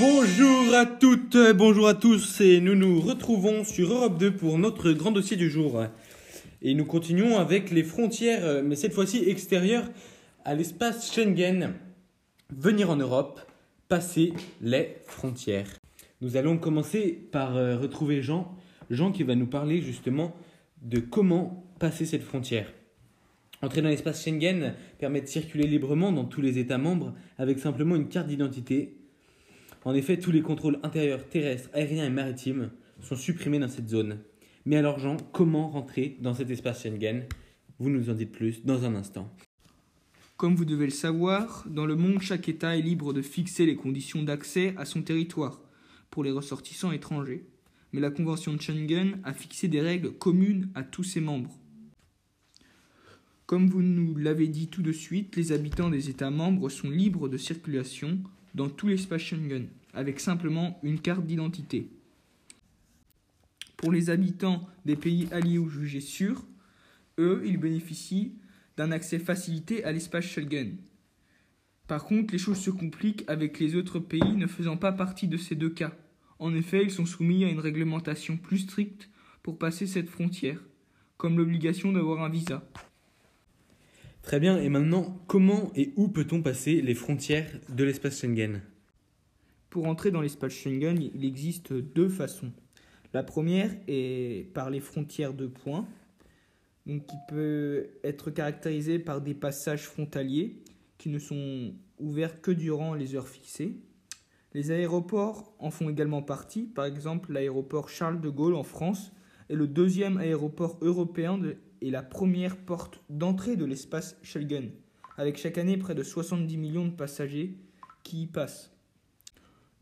Bonjour à toutes, bonjour à tous et nous nous retrouvons sur Europe 2 pour notre grand dossier du jour. Et nous continuons avec les frontières, mais cette fois-ci extérieures à l'espace Schengen. Venir en Europe, passer les frontières. Nous allons commencer par euh, retrouver Jean, Jean qui va nous parler justement de comment passer cette frontière. Entrer dans l'espace Schengen permet de circuler librement dans tous les États membres avec simplement une carte d'identité en effet, tous les contrôles intérieurs, terrestres, aériens et maritimes sont supprimés dans cette zone. Mais alors Jean, comment rentrer dans cet espace Schengen? Vous nous en dites plus dans un instant. Comme vous devez le savoir, dans le monde, chaque État est libre de fixer les conditions d'accès à son territoire pour les ressortissants étrangers. Mais la Convention de Schengen a fixé des règles communes à tous ses membres. Comme vous nous l'avez dit tout de suite, les habitants des États membres sont libres de circulation dans tout l'espace Schengen avec simplement une carte d'identité. Pour les habitants des pays alliés ou jugés sûrs, eux, ils bénéficient d'un accès facilité à l'espace Schengen. Par contre, les choses se compliquent avec les autres pays ne faisant pas partie de ces deux cas. En effet, ils sont soumis à une réglementation plus stricte pour passer cette frontière, comme l'obligation d'avoir un visa. Très bien, et maintenant, comment et où peut-on passer les frontières de l'espace Schengen? Pour entrer dans l'espace Schengen, il existe deux façons. La première est par les frontières de points, donc qui peut être caractérisée par des passages frontaliers qui ne sont ouverts que durant les heures fixées. Les aéroports en font également partie. Par exemple, l'aéroport Charles de Gaulle en France est le deuxième aéroport européen et la première porte d'entrée de l'espace Schengen, avec chaque année près de 70 millions de passagers qui y passent.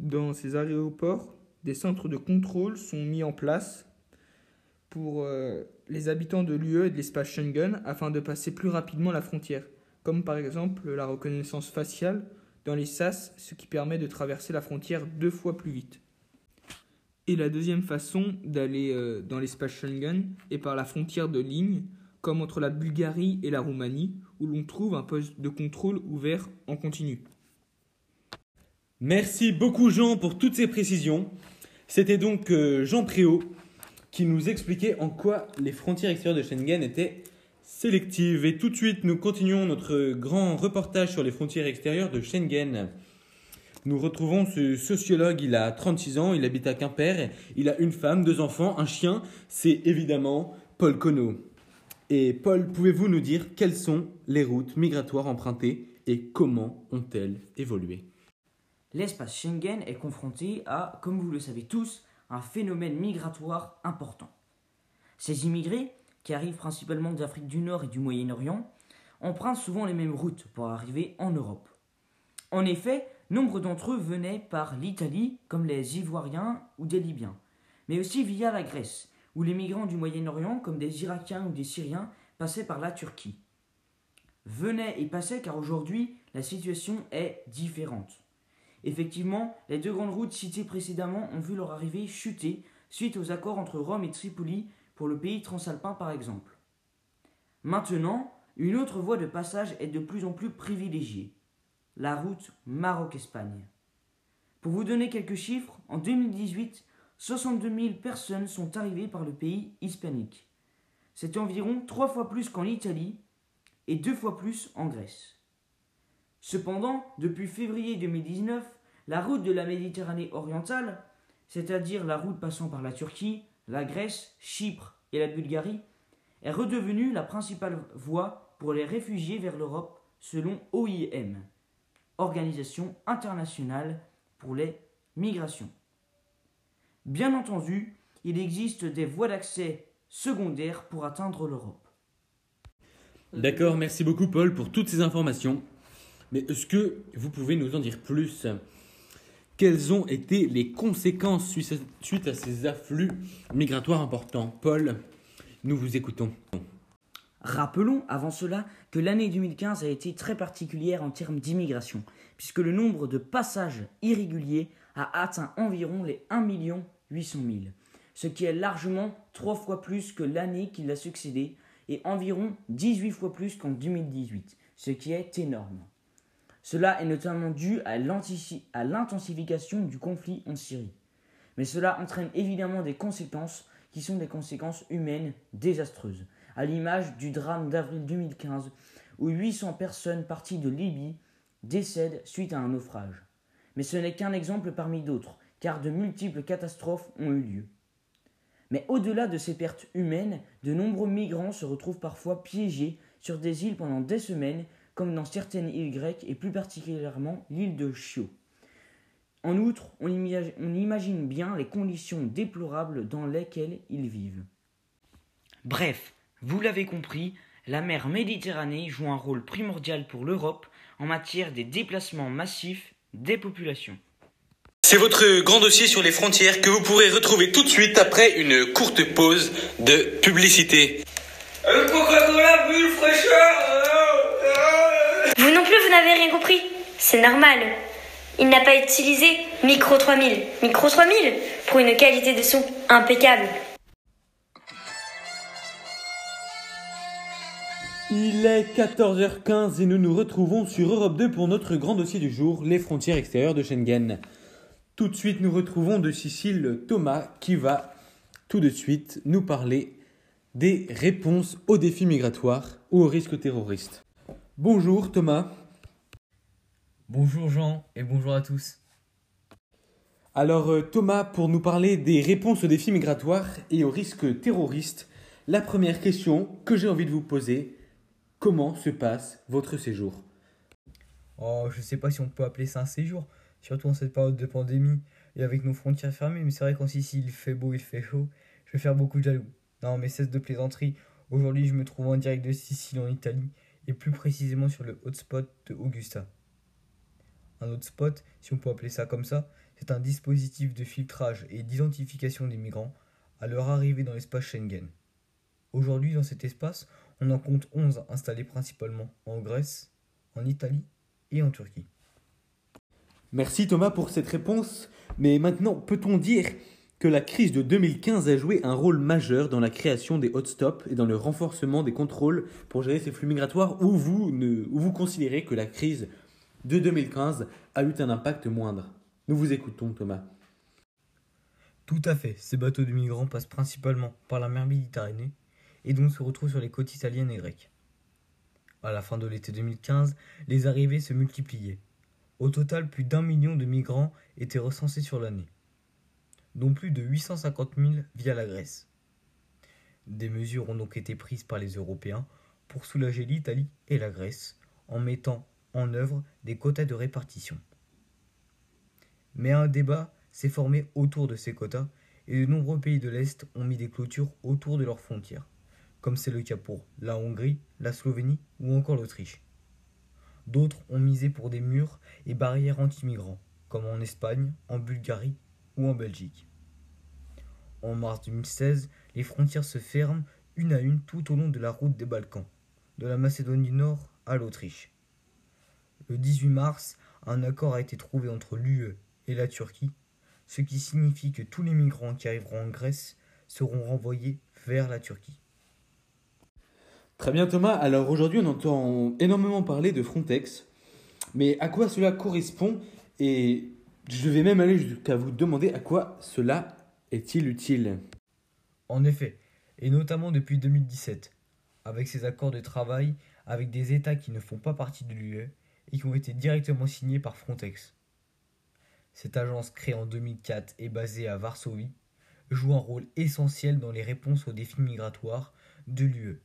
Dans ces aéroports, des centres de contrôle sont mis en place pour euh, les habitants de l'UE et de l'espace Schengen afin de passer plus rapidement la frontière, comme par exemple la reconnaissance faciale dans les SAS, ce qui permet de traverser la frontière deux fois plus vite. Et la deuxième façon d'aller euh, dans l'espace Schengen est par la frontière de ligne, comme entre la Bulgarie et la Roumanie, où l'on trouve un poste de contrôle ouvert en continu. Merci beaucoup Jean pour toutes ces précisions. C'était donc euh, Jean Préau qui nous expliquait en quoi les frontières extérieures de Schengen étaient sélectives. Et tout de suite, nous continuons notre grand reportage sur les frontières extérieures de Schengen. Nous retrouvons ce sociologue, il a 36 ans, il habite à Quimper, il a une femme, deux enfants, un chien, c'est évidemment Paul Conneau. Et Paul, pouvez-vous nous dire quelles sont les routes migratoires empruntées et comment ont-elles évolué? L'espace Schengen est confronté à, comme vous le savez tous, un phénomène migratoire important. Ces immigrés, qui arrivent principalement d'Afrique du Nord et du Moyen-Orient, empruntent souvent les mêmes routes pour arriver en Europe. En effet, nombre d'entre eux venaient par l'Italie, comme les Ivoiriens ou des Libyens, mais aussi via la Grèce, où les migrants du Moyen-Orient, comme des Irakiens ou des Syriens, passaient par la Turquie. Venaient et passaient car aujourd'hui la situation est différente. Effectivement, les deux grandes routes citées précédemment ont vu leur arrivée chuter suite aux accords entre Rome et Tripoli pour le pays transalpin par exemple. Maintenant, une autre voie de passage est de plus en plus privilégiée, la route Maroc-Espagne. Pour vous donner quelques chiffres, en 2018, 62 000 personnes sont arrivées par le pays hispanique. C'est environ trois fois plus qu'en Italie et deux fois plus en Grèce. Cependant, depuis février 2019, la route de la Méditerranée orientale, c'est-à-dire la route passant par la Turquie, la Grèce, Chypre et la Bulgarie, est redevenue la principale voie pour les réfugiés vers l'Europe selon OIM, Organisation internationale pour les migrations. Bien entendu, il existe des voies d'accès secondaires pour atteindre l'Europe. D'accord, merci beaucoup Paul pour toutes ces informations. Mais est-ce que vous pouvez nous en dire plus? Quelles ont été les conséquences suite à ces afflux migratoires importants? Paul, nous vous écoutons. Rappelons avant cela que l'année 2015 a été très particulière en termes d'immigration, puisque le nombre de passages irréguliers a atteint environ les 1 800 000, ce qui est largement trois fois plus que l'année qui l'a succédé et environ 18 fois plus qu'en 2018, ce qui est énorme. Cela est notamment dû à l'intensification du conflit en Syrie. Mais cela entraîne évidemment des conséquences qui sont des conséquences humaines désastreuses, à l'image du drame d'avril 2015 où 800 personnes parties de Libye décèdent suite à un naufrage. Mais ce n'est qu'un exemple parmi d'autres, car de multiples catastrophes ont eu lieu. Mais au-delà de ces pertes humaines, de nombreux migrants se retrouvent parfois piégés sur des îles pendant des semaines, comme dans certaines îles grecques et plus particulièrement l'île de Chio. En outre, on imagine bien les conditions déplorables dans lesquelles ils vivent. Bref, vous l'avez compris, la mer Méditerranée joue un rôle primordial pour l'Europe en matière des déplacements massifs des populations. C'est votre grand dossier sur les frontières que vous pourrez retrouver tout de suite après une courte pause de publicité. Euh, vous non plus, vous n'avez rien compris. C'est normal. Il n'a pas utilisé Micro 3000. Micro 3000 pour une qualité de son impeccable. Il est 14h15 et nous nous retrouvons sur Europe 2 pour notre grand dossier du jour, les frontières extérieures de Schengen. Tout de suite, nous retrouvons de Sicile Thomas qui va tout de suite nous parler des réponses aux défis migratoires ou aux risques terroristes. Bonjour Thomas. Bonjour Jean et bonjour à tous. Alors euh, Thomas, pour nous parler des réponses aux défis migratoires et aux risques terroristes, la première question que j'ai envie de vous poser, Comment se passe votre séjour? Oh, je sais pas si on peut appeler ça un séjour, surtout en cette période de pandémie et avec nos frontières fermées, mais c'est vrai qu'en Sicile il fait beau, il fait chaud, je vais faire beaucoup de jaloux. Non, mais cesse de plaisanterie. Aujourd'hui, je me trouve en direct de Sicile en Italie et plus précisément sur le hotspot de Augusta. Un hotspot, si on peut appeler ça comme ça, c'est un dispositif de filtrage et d'identification des migrants à leur arrivée dans l'espace Schengen. Aujourd'hui, dans cet espace, on en compte 11 installés principalement en Grèce, en Italie et en Turquie. Merci Thomas pour cette réponse. Mais maintenant, peut-on dire que la crise de 2015 a joué un rôle majeur dans la création des hotspots et dans le renforcement des contrôles pour gérer ces flux migratoires ou vous, ou vous considérez que la crise de 2015 a eu un impact moindre? Nous vous écoutons Thomas. Tout à fait, ces bateaux de migrants passent principalement par la mer Méditerranée et donc se retrouvent sur les côtes italiennes et grecques. À la fin de l'été 2015, les arrivées se multipliaient. Au total, plus d'un million de migrants étaient recensés sur l'année, dont plus de 850 000 via la Grèce. Des mesures ont donc été prises par les Européens pour soulager l'Italie et la Grèce en mettant en œuvre des quotas de répartition. Mais un débat s'est formé autour de ces quotas et de nombreux pays de l'Est ont mis des clôtures autour de leurs frontières comme c'est le cas pour la Hongrie, la Slovénie ou encore l'Autriche. D'autres ont misé pour des murs et barrières anti-migrants, comme en Espagne, en Bulgarie ou en Belgique. En mars 2016, les frontières se ferment une à une tout au long de la route des Balkans, de la Macédoine du Nord à l'Autriche. Le 18 mars, un accord a été trouvé entre l'UE et la Turquie, ce qui signifie que tous les migrants qui arriveront en Grèce seront renvoyés vers la Turquie. Très bien Thomas, alors aujourd'hui on entend énormément parler de Frontex, mais à quoi cela correspond? Et je vais même aller jusqu'à vous demander à quoi cela est-il utile? En effet, et notamment depuis 2017, avec ces accords de travail avec des États qui ne font pas partie de l'UE et qui ont été directement signés par Frontex. Cette agence créée en 2004 et basée à Varsovie joue un rôle essentiel dans les réponses aux défis migratoires de l'UE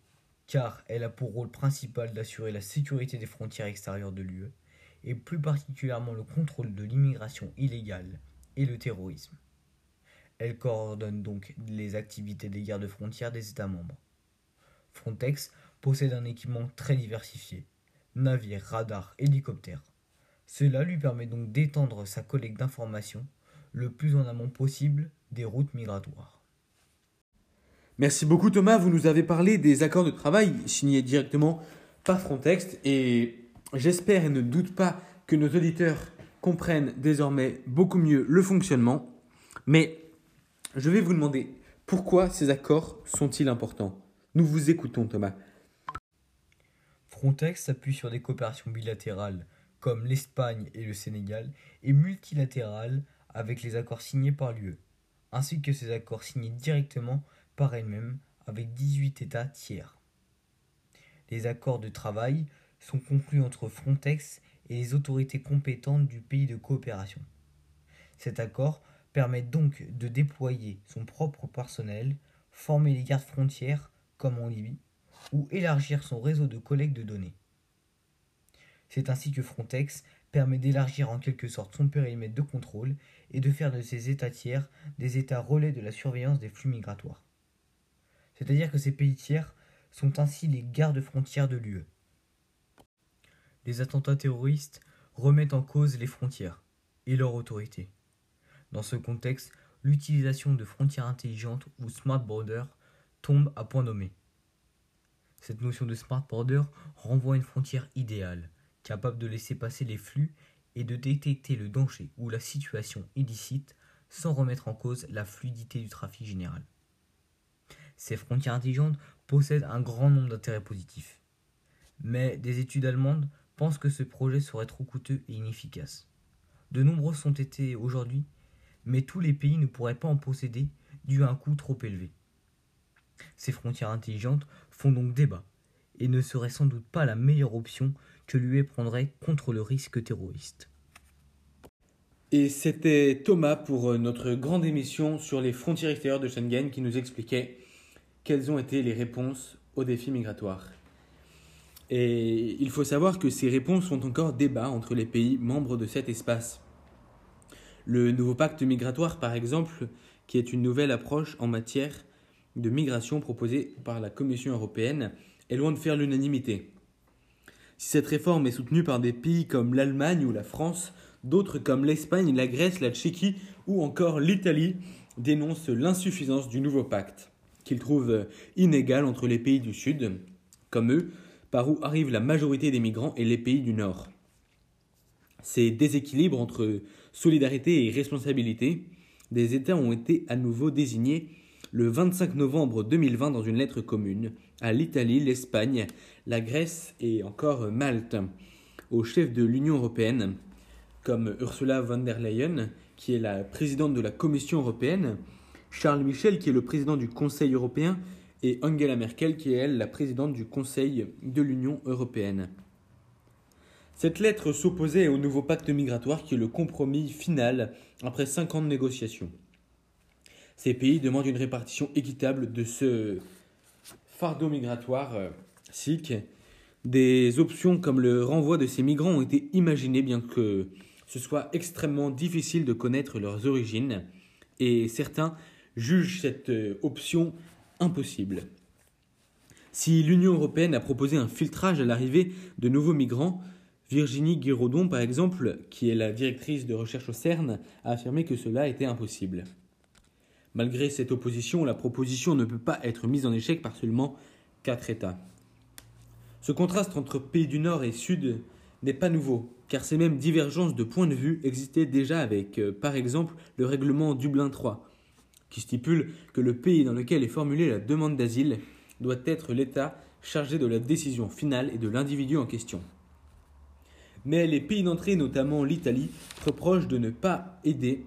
car elle a pour rôle principal d'assurer la sécurité des frontières extérieures de l'UE, et plus particulièrement le contrôle de l'immigration illégale et le terrorisme. Elle coordonne donc les activités des gardes frontières des États membres. Frontex possède un équipement très diversifié navires, radars, hélicoptères. Cela lui permet donc d'étendre sa collecte d'informations le plus en amont possible des routes migratoires. Merci beaucoup Thomas, vous nous avez parlé des accords de travail signés directement par Frontex et j'espère et ne doute pas que nos auditeurs comprennent désormais beaucoup mieux le fonctionnement. Mais je vais vous demander pourquoi ces accords sont-ils importants? Nous vous écoutons Thomas. Frontex s'appuie sur des coopérations bilatérales comme l'Espagne et le Sénégal, et multilatérale avec les accords signés par l'UE, ainsi que ces accords signés directement par elle-même avec 18 États tiers. Les accords de travail sont conclus entre Frontex et les autorités compétentes du pays de coopération. Cet accord permet donc de déployer son propre personnel, former les gardes frontières, comme en Libye, ou élargir son réseau de collecte de données. C'est ainsi que Frontex permet d'élargir en quelque sorte son périmètre de contrôle et de faire de ces États tiers des États relais de la surveillance des flux migratoires. C'est-à-dire que ces pays tiers sont ainsi les gardes frontières de l'UE. Les attentats terroristes remettent en cause les frontières et leur autorité. Dans ce contexte, l'utilisation de frontières intelligentes ou smart border tombe à point nommé. Cette notion de smart border renvoie à une frontière idéale, capable de laisser passer les flux et de détecter le danger ou la situation illicite sans remettre en cause la fluidité du trafic général. Ces frontières intelligentes possèdent un grand nombre d'intérêts positifs. Mais des études allemandes pensent que ce projet serait trop coûteux et inefficace. De nombreux sont été aujourd'hui, mais tous les pays ne pourraient pas en posséder dû à un coût trop élevé. Ces frontières intelligentes font donc débat et ne seraient sans doute pas la meilleure option que l'UE prendrait contre le risque terroriste. Et c'était Thomas pour notre grande émission sur les frontières extérieures de Schengen qui nous expliquait quelles ont été les réponses aux défis migratoires. Et il faut savoir que ces réponses font encore débat entre les pays membres de cet espace. Le nouveau pacte migratoire, par exemple, qui est une nouvelle approche en matière de migration proposée par la Commission européenne, est loin de faire l'unanimité. Si cette réforme est soutenue par des pays comme l'Allemagne ou la France, d'autres comme l'Espagne, la Grèce, la Tchéquie ou encore l'Italie dénoncent l'insuffisance du nouveau pacte, qu'ils trouvent inégal entre les pays du Sud, comme eux, par où arrive la majorité des migrants, et les pays du Nord. Ces déséquilibres entre solidarité et responsabilité des États ont été à nouveau désignés le 25 novembre 2020 dans une lettre commune à l'Italie, l'Espagne, la Grèce et encore Malte, aux chefs de l'Union européenne, comme Ursula von der Leyen, qui est la présidente de la Commission européenne, Charles Michel, qui est le président du Conseil européen, et Angela Merkel, qui est elle la présidente du Conseil de l'Union européenne. Cette lettre s'opposait au nouveau pacte migratoire qui est le compromis final après cinq ans de négociations. Ces pays demandent une répartition équitable de ce fardeau migratoire euh. Des options comme le renvoi de ces migrants ont été imaginées bien que ce soit extrêmement difficile de connaître leurs origines et certains jugent cette euh, option impossible. Si l'Union européenne a proposé un filtrage à l'arrivée de nouveaux migrants, Virginie Guiraudon, par exemple, qui est la directrice de recherche au CERN, a affirmé que cela était impossible. Malgré cette opposition, la proposition ne peut pas être mise en échec par seulement quatre États. Ce contraste entre pays du Nord et Sud n'est pas nouveau, car ces mêmes divergences de points de vue existaient déjà avec, euh, par exemple, le règlement Dublin III, qui stipule que le pays dans lequel est formulée la demande d'asile doit être l'État chargé de la décision finale et de l'individu en question. Mais les pays d'entrée, notamment l'Italie, reprochent de ne pas aider,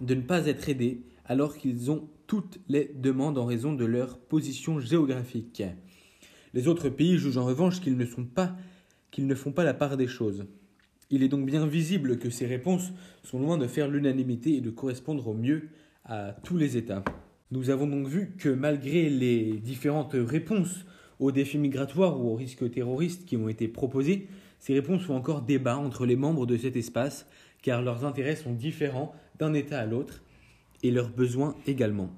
de ne pas être aidés, alors qu'ils ont toutes les demandes en raison de leur position géographique. Les autres pays jugent en revanche qu'ils ne qu'ils ne font pas la part des choses. Il est donc bien visible que ces réponses sont loin de faire l'unanimité et de correspondre au mieux à tous les États. Nous avons donc vu que malgré les différentes réponses aux défis migratoires ou aux risques terroristes qui ont été proposés, ces réponses font encore débat entre les membres de cet espace, car leurs intérêts sont différents d'un État à l'autre, et leurs besoins également.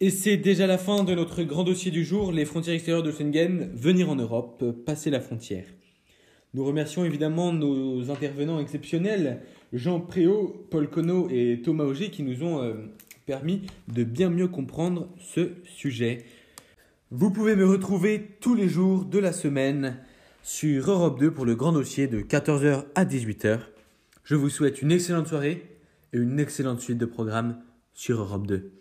Et c'est déjà la fin de notre grand dossier du jour, les frontières extérieures de Schengen, venir en Europe, passer la frontière. Nous remercions évidemment nos intervenants exceptionnels, Jean Préau, Paul Conneau et Thomas Auger, qui nous ont euh, permis de bien mieux comprendre ce sujet. Vous pouvez me retrouver tous les jours de la semaine sur Europe 2 pour le grand dossier de 14h à 18h. Je vous souhaite une excellente soirée et une excellente suite de programmes sur Europe 2.